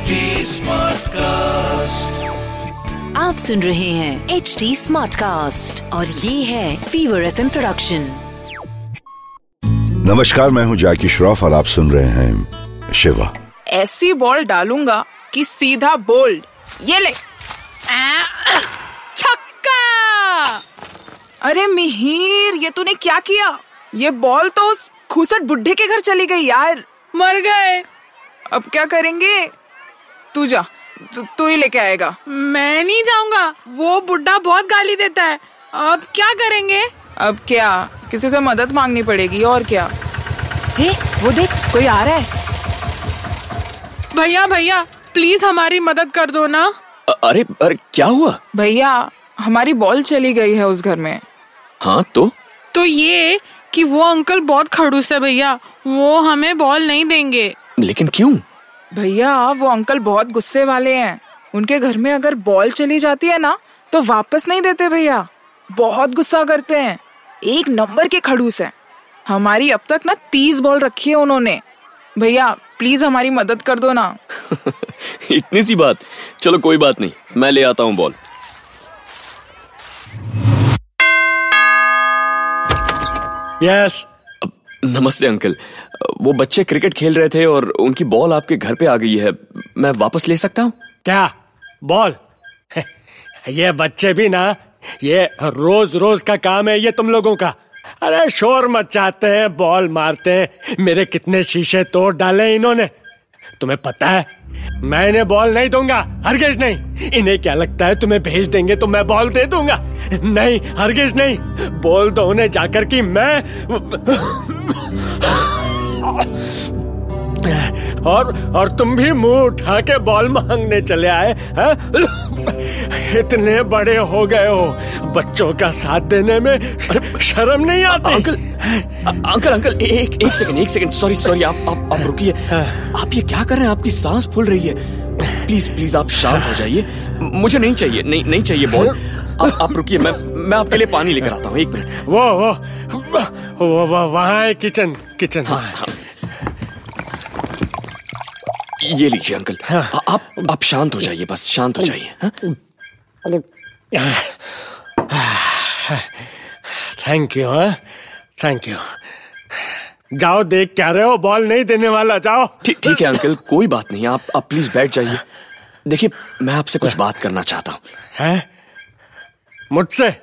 HD Smartcast. आप सुन रहे हैं एच डी स्मार्ट कास्ट और ये है फीवर एफ़ प्रोडक्शन नमस्कार मैं हूँ जैकी श्रॉफ और आप सुन रहे हैं शिवा। ऐसी बॉल डालूँगा कि सीधा बोल्ड ये ले। छक्का! अरे मिहिर ये तूने क्या किया? ये बॉल तो उस खूसट बुढ़े के घर चली गई यार। मर गए। अब क्या करेंगे? तू जा तू तू ही लेके आएगा। मैं नहीं जाऊँगा। वो बुढ़ा बहुत गाली देता है। अब क्या करेंगे? अब क्या? किसी से मदद मांगनी पड़ेगी और क्या? हे वो देख कोई आ रहा है? भैया भैया प्लीज़ हमारी मदद कर दो ना। अ- अरे अरे क्या हुआ? भैया हमारी बॉल चली गई है उस घर में। हाँ तो? तो ये कि वो अंकल बहुत खड़ूस है भैया वो हमें बॉल नहीं देंगे। लेकिन क्यों? भैया वो अंकल बहुत गुस्से वाले हैं। उनके घर में अगर बॉल चली जाती है ना तो वापस नहीं देते भैया। बहुत गुस्सा करते हैं। एक नंबर के खड़ूस हैं। हमारी अब तक ना तीस बॉल रखी है उन्होंने। भैया प्लीज़ हमारी मदद कर दो ना। इतनी सी बात। चलो कोई बात नहीं। मैं ले आता हूँ बॉल। यस अब, नमस्ते अंकल। वो बच्चे क्रिकेट खेल रहे थे और उनकी बॉल आपके घर पे आ गई है। मैं वापस ले सकता हूँ? क्या? बॉल? ये बच्चे भी ना, ये रोज रोज का काम है ये तुम लोगों का। अरे शोर मचाते हैं, बॉल मारते हैं, मेरे कितने शीशे तोड़ डाले इन्होंने। तुम्हें पता है, मैं इन्हें बॉल नहीं दूँगा, हरगिज नहीं। इन्हें क्या लगता है तुम्हें भेज देंगे तो मैं बॉल दे दूँगा? नहीं, हरगिज नहीं। बोल दो उन्हें जाकर कि मैं और और तुम भी मुँह उठा के बॉल मांगने चले आए हैं? इतने बड़े हो गए हो बच्चों का साथ देने में शर्म नहीं आती? अंकल अंकल अंकल एक एक सेकंड एक सेकंड सॉरी सॉरी आप आप आप रुकिए। आप ये क्या कर रहे हैं? आपकी सांस फूल रही है। प्लीज़ प्लीज़ आप शांत हो जाइए। मुझे नहीं चाहिए नहीं नहीं चाहिए बॉल। आप आप रुकिए मैं मैं आपके लिए पानी लेकर आता हूँ एक मिनट। वो वो वो, वो वहाँ है किचन किचन हाँ, हाँ। ये लीजिए अंकल। आ- आप आप शांत हो जाइए बस शांत हो जाइए हाँ? थैंक यू हाँ? Thank you. जाओ देख क्या रहे हो बॉल नहीं देने वाला जाओ। ठीक ठीक है अंकल कोई बात नहीं आप आप प्लीज़ बैठ जाइए। देखिए मैं आपसे कुछ बात करना चाहता हूँ। है? मुझसे?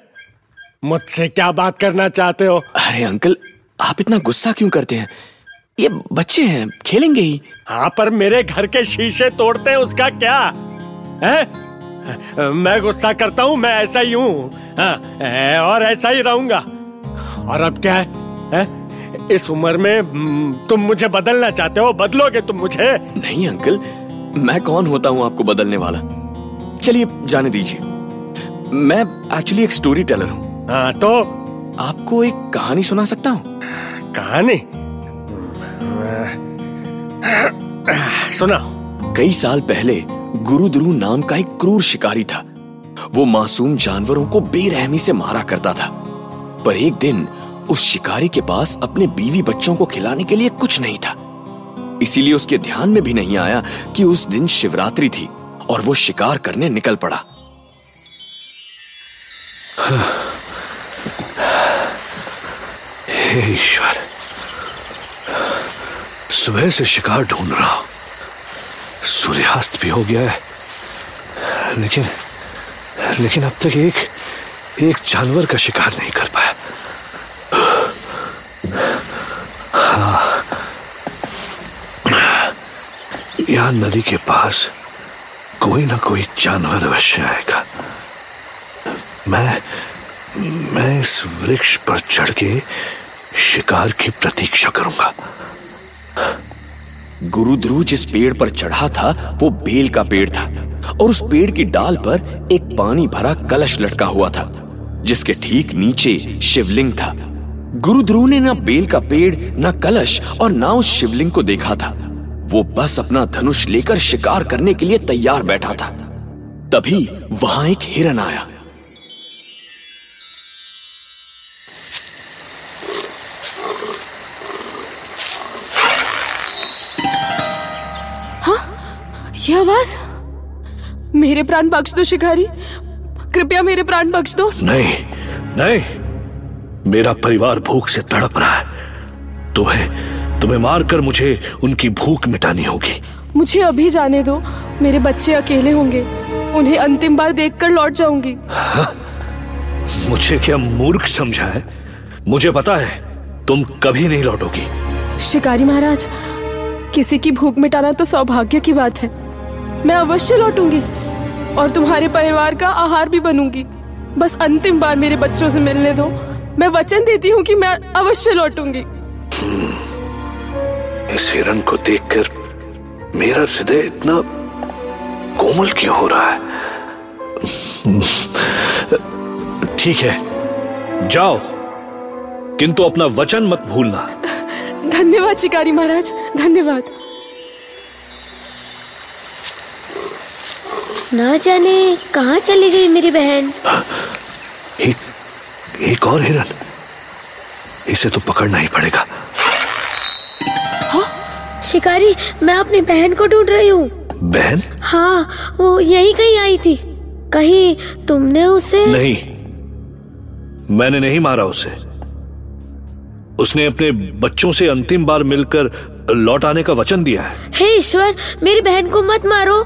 मुझसे क्या बात करना चाहते हो? अरे अंकल आप इतना गुस्सा क्यों करते हैं? ये बच्चे हैं खेलेंगे ही। हाँ पर मेरे घर के शीशे तोड़ते हैं उसका क्या? है? मैं गुस्सा करता हूँ मैं ऐसा ही हूँ। हाँ, और ऐसा ही रहूँगा। और अब क्या है, है? इस उम्र में हम्म, तुम मुझे बदलना चाहते हो बदलोगे तुम मुझे? नहीं अंकल मैं कौन होता हूँ आपको बदलने वाला? चलिए जाने दीजिए। मैं एक्चुअली एक स्टोरी टेलर हूँ। हाँ तो? आपको एक कहानी सुना सकता हूँ? कहानी? सुना। कई साल पहले गुरुद्रु नाम का एक क्रूर शिकारी था। वो मासूम जानवरों को बेरहमी से मारा करता था। पर एक दिन उस शिकारी के पास अपने बीवी बच्चों को खिलाने के लिए कुछ नहीं था। इसीलिए उसके ध्यान में भी नहीं आया कि उस दिन शिवरात्रि थी और वो शिकार करने निकल पड़ा। ईश्वर सुबह से शिकार ढूंढ रहा हूँ। सूर्यास्त भी हो गया है। लेकिन लेकिन अब तक एक एक जानवर का शिकार नहीं कर पाया। हाँ। यहाँ नदी के पास कोई ना कोई जानवर अवश्य आएगा। मैं मैं इस वृक्ष पर चढ़ के शिकार की प्रतीक्षा करूँगा। गुरुद्रु जिस पेड़ पर चढ़ा था, वो बेल का पेड़ था, और उस पेड़ की डाल पर एक पानी भरा कलश लटका हुआ था, जिसके ठीक नीचे शिवलिंग था। गुरुद्रु ने ना बेल का पेड़, ना कलश, और ना उस शिवलिंग को देखा था। वो बस अपना धनुष लेकर शिकार करने के लिए तैयार बैठा था। तभी वहाँ एक हिरन आया। ये आवाज़। मेरे प्राण बख्श दो शिकारी। कृपया मेरे प्राण बख्श दो। नहीं नहीं। मेरा परिवार भूख से तड़प रहा है। तुम्हें तुम्हें मारकर मुझे उनकी भूख मिटानी होगी। मुझे अभी जाने दो। मेरे बच्चे अकेले होंगे। उन्हें अंतिम बार देखकर लौट जाऊँगी। मुझे क्या मूर्ख समझा है? मुझे पता है तुम कभी नहीं लौटोगी। शिकारी महाराज किसी की भूख मिटाना तो सौभाग्य की बात है। मैं अवश्य लौटूँगी और तुम्हारे परिवार का आहार भी बनूँगी। बस अंतिम बार मेरे बच्चों से मिलने दो। मैं वचन देती हूँ कि मैं अवश्य लौटूँगी। इस हिरण को देखकर मेरा हृदय इतना कोमल क्यों हो रहा है? ठीक है जाओ। किंतु अपना वचन मत भूलना। धन्यवाद शिकारी महाराज धन्यवाद। ना जाने कहाँ चली गई मेरी बहन? एक एक और हिरन। इसे तो पकड़ना ही पड़ेगा। शिकारी मैं अपनी बहन को ढूंढ रही हूँ। बहन? हाँ वो यही कहीं आई थी। कहीं तुमने उसे नहीं। मैंने नहीं मारा उसे। उसने अपने बच्चों से अंतिम बार मिलकर लौट आने का वचन दिया है। हे ईश्वर मेरी बहन को मत मारो।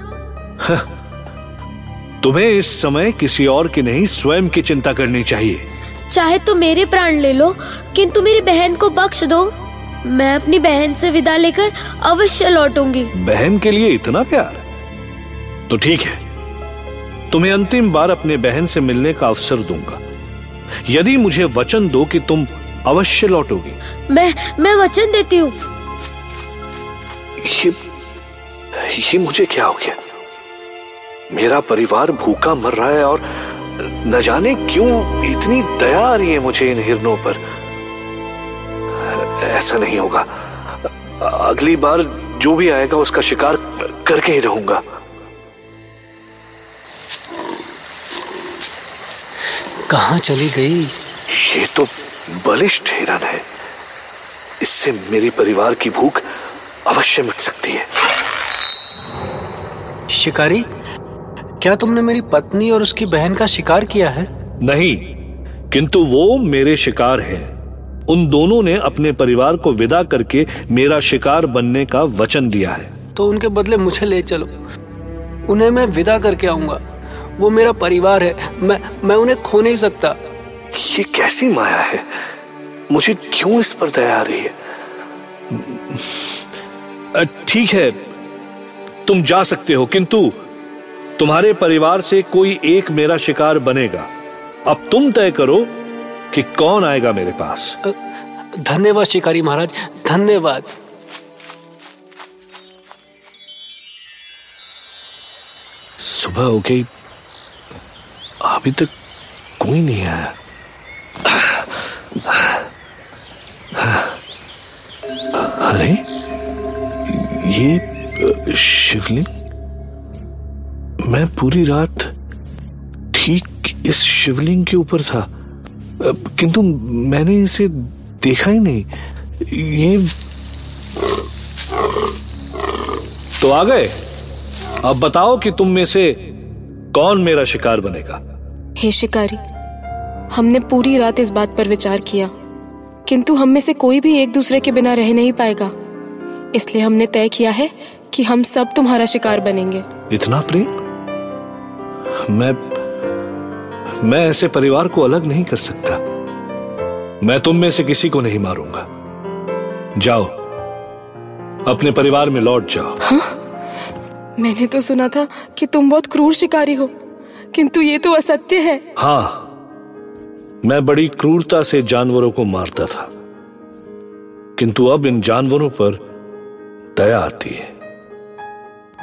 तुम्हें इस समय किसी और की नहीं स्वयं की चिंता करनी चाहिए। चाहे तो मेरे प्राण ले लो किंतु मेरी बहन को बख्श दो। मैं अपनी बहन से विदा लेकर अवश्य लौटूँगी। बहन के लिए इतना प्यार? तो ठीक है। तुम्हें अंतिम बार अपने बहन से मिलने का अवसर दूँगा। यदि मुझे वचन दो कि तुम अवश्य लौटोगी। मैं मैं वचन देती हूँ। ये ये मुझे क्या हो गया? मेरा परिवार भूखा मर रहा है और न जाने क्यों इतनी दया आ रही है मुझे इन हिरणों पर। ऐसा नहीं होगा। अगली बार जो भी आएगा उसका शिकार करके ही रहूँगा। कहा चली गई? ये तो बलिष्ठ हिरन है। इससे मेरे परिवार की भूख अवश्य मिट सकती है। शिकारी? क्या तुमने मेरी पत्नी और उसकी बहन का शिकार किया है? नहीं किंतु वो मेरे शिकार हैं। उन दोनों ने अपने परिवार को विदा करके मेरा शिकार बनने का वचन दिया है। तो उनके बदले मुझे ले चलो। उन्हें मैं विदा करके आऊँगा। वो मेरा परिवार है। मैं मैं उन्हें खो नहीं सकता। ये कैसी माया है? मुझे क्यों इस पर दया आ रही है? ठीक है। तुम जा सकते हो किंतु तुम्हारे परिवार से कोई एक मेरा शिकार बनेगा। अब तुम तय करो कि कौन आएगा मेरे पास। धन्यवाद शिकारी महाराज धन्यवाद। सुबह हो गई। अभी तक कोई नहीं आया। अरे ये शिवलिंग? मैं पूरी रात ठीक इस शिवलिंग के ऊपर था। किंतु मैंने इसे देखा ही नहीं। ये तो आ गए। अब बताओ कि तुम में से कौन मेरा शिकार बनेगा? हे शिकारी हमने पूरी रात इस बात पर विचार किया। किंतु हम में से कोई भी एक दूसरे के बिना रह नहीं पाएगा। इसलिए हमने तय किया है कि हम सब तुम्हारा शिकार बनेंगे। इतना प्रेम? मैं मैं ऐसे परिवार को अलग नहीं कर सकता। मैं तुम में से किसी को नहीं मारूँगा। जाओ अपने परिवार में लौट जाओ। मैंने तो सुना था कि तुम बहुत क्रूर शिकारी हो किंतु ये तो असत्य है। हाँ मैं बड़ी क्रूरता से जानवरों को मारता था किंतु अब इन जानवरों पर दया आती है।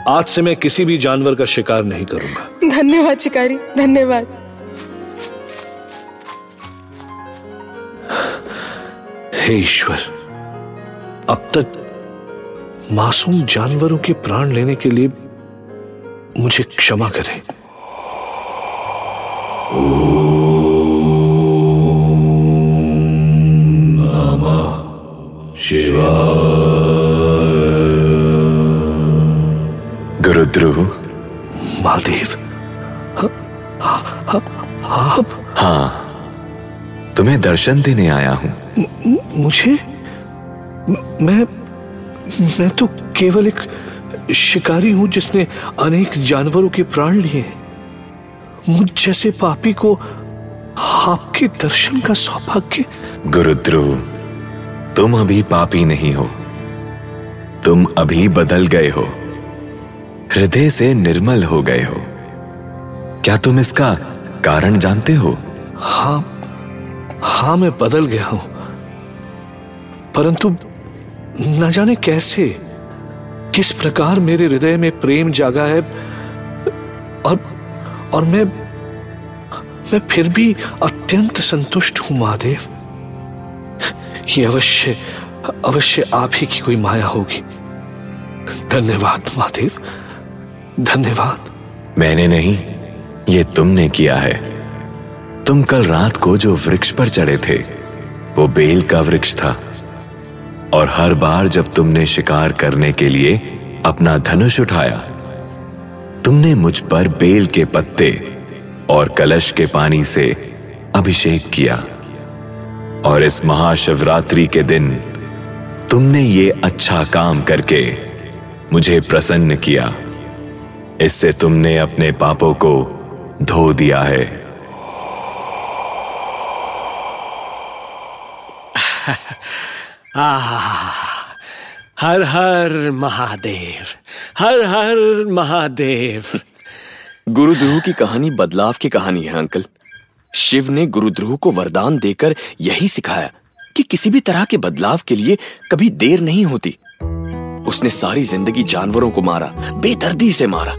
आज से मैं किसी भी जानवर का शिकार नहीं करूँगा। धन्यवाद शिकारी धन्यवाद। हे ईश्वर अब तक मासूम जानवरों के प्राण लेने के लिए मुझे क्षमा करें। गुरुदेव गुरुद्रु महादेव आप हाँ तुम्हें दर्शन देने आया हूँ। मुझे? मैं मैं तो केवल एक शिकारी हूँ जिसने अनेक जानवरों के प्राण लिए हैं। मुझ जैसे पापी को आपके दर्शन का सौभाग्य गुरुद्रु तुम अभी पापी नहीं हो। तुम अभी बदल गए हो। हृदय से निर्मल हो गए हो। क्या तुम इसका कारण जानते हो? हाँ हाँ मैं बदल गया हूँ। परंतु न जाने कैसे, किस प्रकार मेरे हृदय में प्रेम जागा है, और और मैं मैं फिर भी अत्यंत संतुष्ट हूँ, महादेव। ये अवश्य अवश्य आप ही की कोई माया होगी। धन्यवाद, महादेव। धन्यवाद। मैंने नहीं, ये तुमने किया है। तुम कल रात को जो वृक्ष पर चढ़े थे, वो बेल का वृक्ष था। और हर बार जब तुमने शिकार करने के लिए अपना धनुष उठाया, तुमने मुझ पर बेल के पत्ते और कलश के पानी से अभिषेक किया। और इस महाशिवरात्रि के दिन तुमने ये अच्छा काम करके मुझे प्रसन्न किया। इससे तुमने अपने पापों को धो दिया है। हर हर महादेव हर हर महादेव। गुरुद्रोह की कहानी बदलाव की कहानी है अंकल। शिव ने गुरुद्रोह को वरदान देकर यही सिखाया कि किसी भी तरह के बदलाव के लिए कभी देर नहीं होती। उसने सारी ज़िंदगी जानवरों को मारा बेदर्दी से मारा।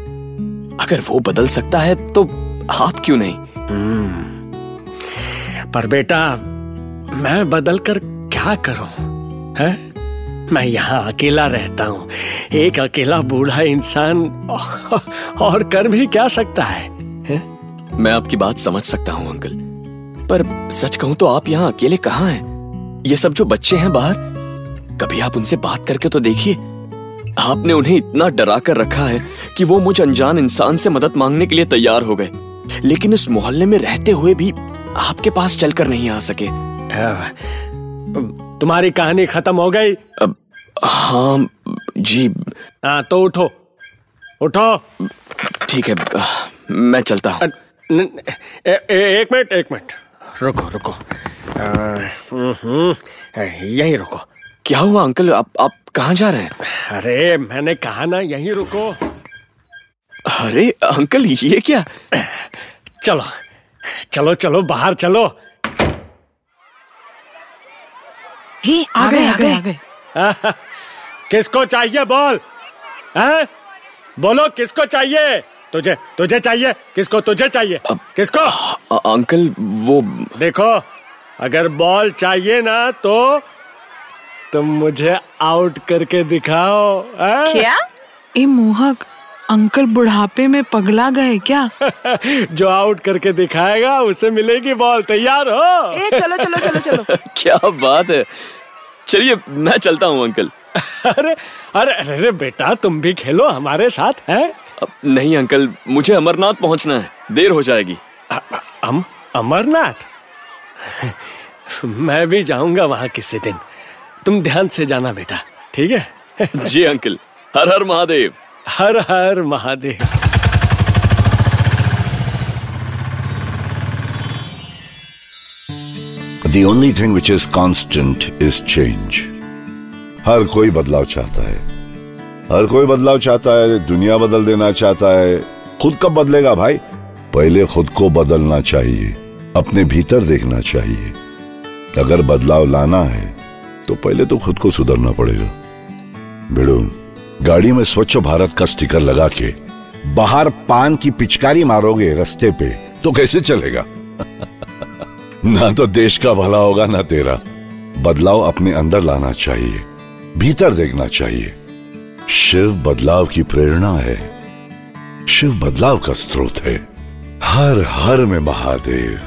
अगर वो बदल सकता है तो आप क्यों नहीं? पर बेटा मैं बदल कर क्या करूँ है? मैं यहाँ अकेला रहता हूँ। एक अकेला बूढ़ा इंसान और कर भी क्या सकता है, है? मैं आपकी बात समझ सकता हूँ अंकल। पर सच कहूँ तो आप यहाँ अकेले कहाँ हैं? ये सब जो बच्चे हैं बाहर कभी आप उनसे बात करके तो देखिए आपने उन्हें इतना डरा कर रखा है। कि वो मुझ अनजान इंसान से मदद मांगने के लिए तैयार हो गए। लेकिन इस मोहल्ले में रहते हुए भी आपके पास चलकर नहीं आ सके। तुम्हारी कहानी खत्म हो गई? अब हाँ जी। हाँ तो उठो। उठो। ठीक है मैं चलता हूँ। एक मिनट एक मिनट। रुको रुको। यहीं रुको। क्या हुआ अंकल? आप आप कहाँ जा रहे हैं? अरे मैंने कहा ना यहीं रुको। अरे अंकल ये क्या? चलो चलो चलो बाहर चलो। ही आ गए आ गए आ गए। किसको चाहिए बोल? हैं? बोलो किसको चाहिए? तुझे तुझे चाहिए किसको तुझे चाहिए? किसको? आ, अंकल वो देखो अगर बॉल चाहिए ना तो तुम मुझे आउट करके दिखाओ है? क्या? ए मोहक अंकल बुढ़ापे में पगला गए क्या? जो आउट करके दिखाएगा उसे मिलेगी बॉल। तैयार हो। ए चलो चलो चलो चलो। क्या बात है। चलिए मैं चलता हूँ अंकल। अरे अरे अरे बेटा तुम भी खेलो हमारे साथ हैं? नहीं अंकल मुझे अमरनाथ पहुँचना है। देर हो जाएगी। अम अमरनाथ? मैं भी जाऊँगा वहाँ किसी दिन। तुम ध्यान से जाना बेटा ठीक है? जी अंकल। हर हर महादेव। हर हर Mahadev. The only thing which is constant is change. हर कोई बदलाव चाहता है। हर कोई बदलाव चाहता है, दुनिया बदल देना चाहता है। खुद कब बदलेगा भाई? पहले खुद को बदलना चाहिए, अपने भीतर देखना चाहिए। अगर बदलाव लाना है तो पहले तो खुद को सुधरना पड़ेगा। बिड़ू गाड़ी में स्वच्छ भारत का स्टिकर लगा के बाहर पान की पिचकारी मारोगे रास्ते पे तो कैसे चलेगा? ना तो देश का भला होगा ना तेरा। बदलाव अपने अंदर लाना चाहिए, भीतर देखना चाहिए। शिव बदलाव की प्रेरणा है। शिव बदलाव का स्रोत है। हर हर में महादेव,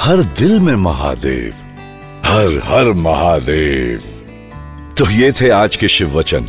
हर दिल में महादेव, हर हर महादेव। तो ये थे आज के शिव वचन।